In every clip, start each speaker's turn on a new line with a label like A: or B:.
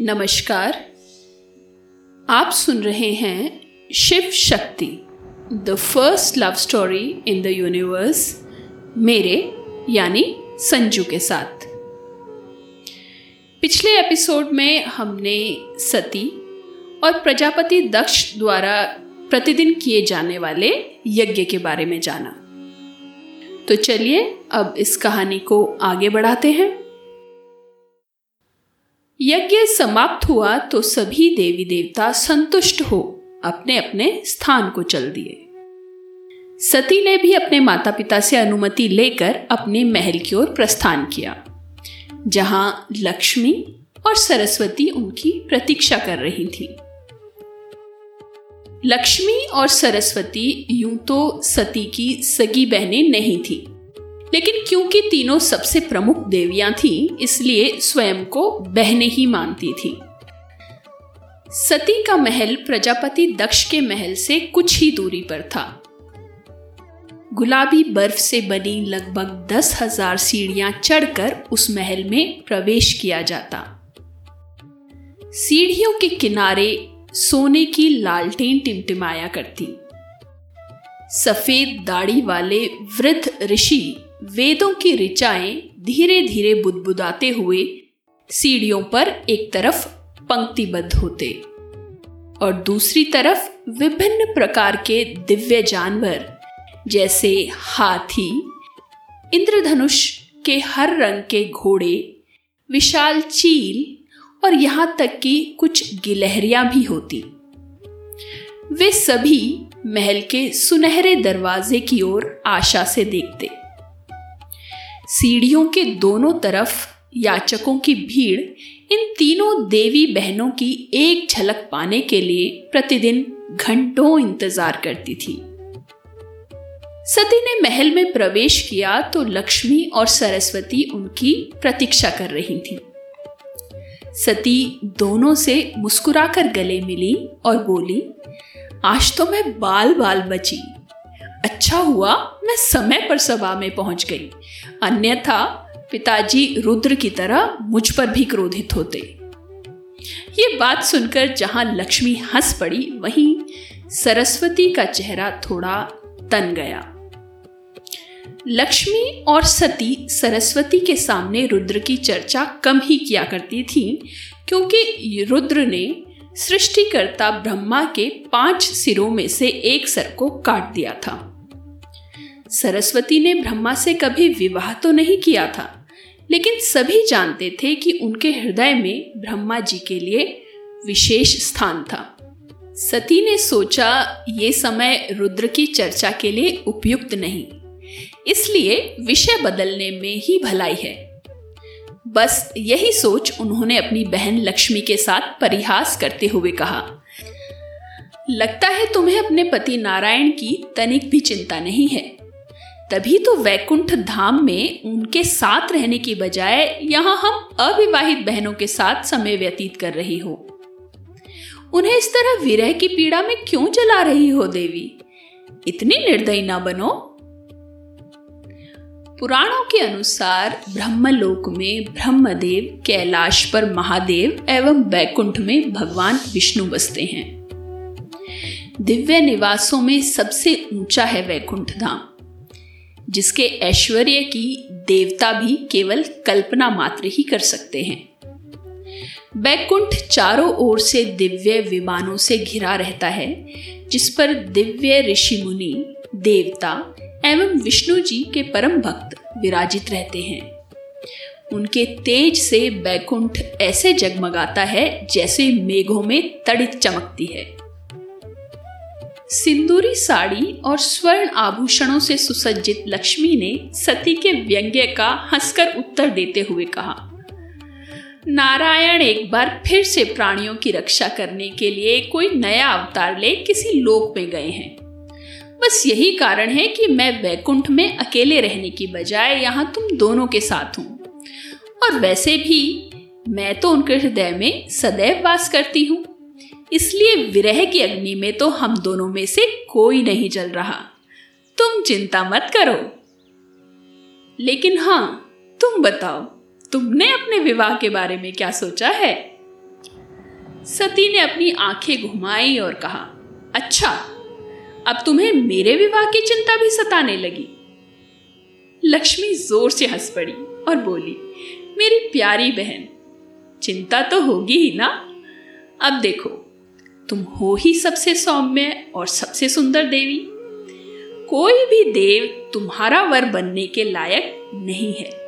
A: नमस्कार। आप सुन रहे हैं Shiv Shakti the first love story in the universe मेरे यानी संजू के साथ। पिछले एपिसोड में हमने सती और प्रजापति दक्ष द्वारा प्रतिदिन किए जाने वाले यज्ञ के बारे में जाना। तो चलिए अब इस कहानी को आगे बढ़ाते हैं। यज्ञ समाप्त हुआ तो सभी देवी देवता संतुष्ट हो अपने अपने स्थान को चल दिए। सती ने भी अपने माता पिता से अनुमति लेकर अपने महल की ओर प्रस्थान किया, जहाँ लक्ष्मी और सरस्वती उनकी प्रतीक्षा कर रही थी। लक्ष्मी और सरस्वती यूँ तो सती की सगी बहनें नहीं थी। लेकिन क्योंकि तीनों सबसे प्रमुख देवियाँ थीं, इसलिए स्वयं को बहने ही मानती थी। सती का महल प्रजापति दक्ष के महल से कुछ ही दूरी पर था। गुलाबी बर्फ़ से बनी लगभग दस हज़ार सीढ़ियाँ चढ़कर उस महल में प्रवेश किया जाता। सीढ़ियों के किनारे सोने की लालटेन टिमटिमाया करती। सफ़ेद दाढ़ी वाले वृद्ध ऋषि वेदों की ऋचाएँ धीरे धीरे बुदबुदाते हुए सीढ़ियों पर एक तरफ़ पंक्तिबद्ध होते और दूसरी तरफ़ विभिन्न प्रकार के दिव्य जानवर, जैसे हाथी, इंद्रधनुष के हर रंग के घोड़े, विशाल चील और यहाँ तक कि कुछ गिलहरियाँ भी होती। वे सभी महल के सुनहरे दरवाजे की ओर आशा से देखते। सीढ़ियों के दोनों तरफ़, याचकों की भीड़, इन तीनों देवी बहनों की एक झलक पाने के लिए प्रतिदिन घंटों इंतज़ार करती थी। सती ने महल में प्रवेश किया तो लक्ष्मी और सरस्वती उनकी प्रतीक्षा कर रही थी। सती दोनों से मुस्कुराकर गले मिली और बोली, आज तो मैं बाल बाल बची अच्छा हुआ मैं समय पर सभा में पहुँच गई। अन्यथा पिताजी रुद्र की तरह मुझ पर भी क्रोधित होते। ये बात सुनकर जहाँ लक्ष्मी हंस पड़ी, वहीं सरस्वती का चेहरा थोड़ा तन गया। लक्ष्मी और सती सरस्वती के सामने रुद्र की चर्चा कम ही किया करती थी, क्योंकि रुद्र ने सृष्टिकर्ता ब्रह्मा के पाँच सिरों में से एक सर को काट दिया था। सरस्वती ने ब्रह्मा से कभी विवाह तो नहीं किया था, लेकिन सभी जानते थे कि उनके हृदय में ब्रह्मा जी के लिए विशेष स्थान था। सती ने सोचा, ये समय रुद्र की चर्चा के लिए उपयुक्त नहीं, इसलिए विषय बदलने में ही भलाई है। बस यही सोच उन्होंने अपनी बहन लक्ष्मी के साथ परिहास करते हुए कहा। लगता है तुम्हें अपने पति नारायण की तनिक भी चिंता नहीं है। तभी तो वैकुंठ धाम में उनके साथ रहने की बजाय यहाँ हम अविवाहित बहनों के साथ समय व्यतीत कर रही हो। उन्हें इस तरह विरह की पीड़ा में क्यों जला रही हो देवी? इतनी निर्दयी ना बनो। पुराणों के अनुसार ब्रह्मलोक में ब्रह्मदेव, कैलाश पर महादेव एवं बैकुंठ में भगवान विष्णु बसते हैं। दिव्य निवासों में सबसे ऊँचा है वैकुंठ धाम। जिसके ऐश्वर्य की देवता भी केवल कल्पना मात्र ही कर सकते हैं। बैकुंठ चारों ओर से दिव्य विमानों से घिरा रहता है, जिस पर दिव्य ऋषि मुनि, देवता एवं विष्णु जी के परम भक्त विराजित रहते हैं। उनके तेज से बैकुंठ ऐसे जगमगाता है जैसे मेघों में तड़ित चमकती है। सिंदूरी साड़ी और स्वर्ण आभूषणों से सुसज्जित लक्ष्मी ने सती के व्यंग्य का हंसकर उत्तर देते हुए कहा, नारायण एक बार फिर से प्राणियों की रक्षा करने के लिए कोई नया अवतार ले किसी लोक में गए हैं। बस यही कारण है कि मैं वैकुंठ में अकेले रहने की बजाय यहाँ तुम दोनों के साथ हूँ। और वैसे भी मैं तो उनके हृदय में सदैव वास करती हूँ। इसलिए विरह की अग्नि में तो हम दोनों में से कोई नहीं जल रहा। तुम चिंता मत करो। लेकिन हाँ तुम बताओ, तुमने अपने विवाह के बारे में क्या सोचा है? सती ने अपनी आँखें घुमाई और कहा अच्छा अब तुम्हें मेरे विवाह की चिंता भी सताने लगी। लक्ष्मी ज़ोर से हंस पड़ी और बोली, मेरी प्यारी बहन, चिंता तो होगी ही ना? अब देखो तुम हो ही सबसे सौम्य और सबसे सुंदर देवी। कोई भी देव तुम्हारा वर बनने के लायक नहीं है।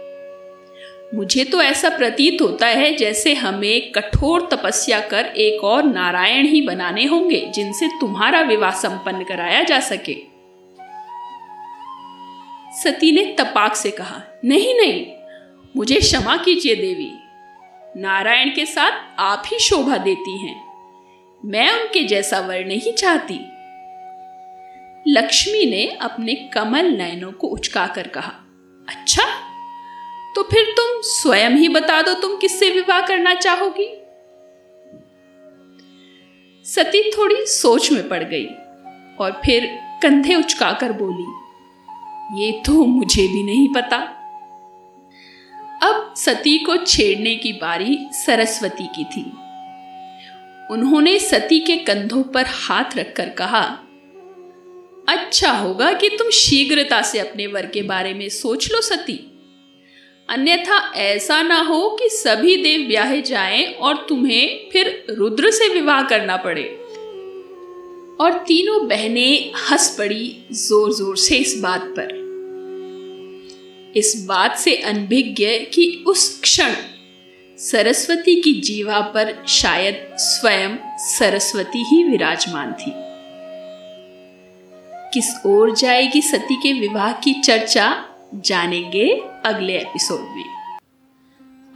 A: मुझे तो ऐसा प्रतीत होता है जैसे हमें कठोर तपस्या कर एक और नारायण ही बनाने होंगे, जिनसे तुम्हारा विवाह संपन्न कराया जा सके। सती ने तपाक से कहा, नहीं नहीं, मुझे क्षमा कीजिए देवी। नारायण के साथ आप ही शोभा देती हैं। मैं उनके जैसा वर नहीं चाहती। लक्ष्मी ने अपने कमल नयनों को उचकाकर कहा अच्छा तो फिर तुम स्वयं ही बता दो तुम किससे विवाह करना चाहोगी? सती थोड़ी सोच में पड़ गई और फिर कंधे उचकाकर बोली, ये तो मुझे भी नहीं पता। अब सती को छेड़ने की बारी सरस्वती की थी। उन्होंने सती के कंधों पर हाथ रखकर कहा अच्छा होगा कि तुम शीघ्रता से अपने वर के बारे में सोच लो सती। अन्यथा ऐसा ना हो कि सभी देव ब्याहे जाएँ और तुम्हें फिर रुद्र से विवाह करना पड़े। और तीनों बहनें हंस पड़ी ज़ोर ज़ोर से इस बात पर। इस बात से अनभिज्ञ कि उस क्षण सरस्वती की जीवा पर शायद स्वयं सरस्वती ही विराजमान थी। किस ओर जाएगी सती के विवाह की चर्चा, जानेंगे अगले एपिसोड में।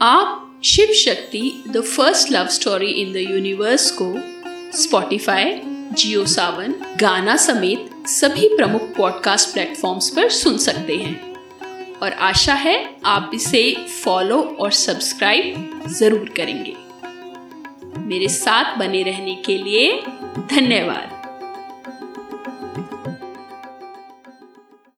A: आप Shiv Shakti the first love story in the universe को स्पॉटिफाई जियो सावन गाना समेत सभी प्रमुख पॉडकास्ट प्लेटफॉर्म्स पर सुन सकते हैं। और आशा है आप इसे फॉलो और सब्सक्राइब ज़रूर करेंगे। मेरे साथ बने रहने के लिए धन्यवाद।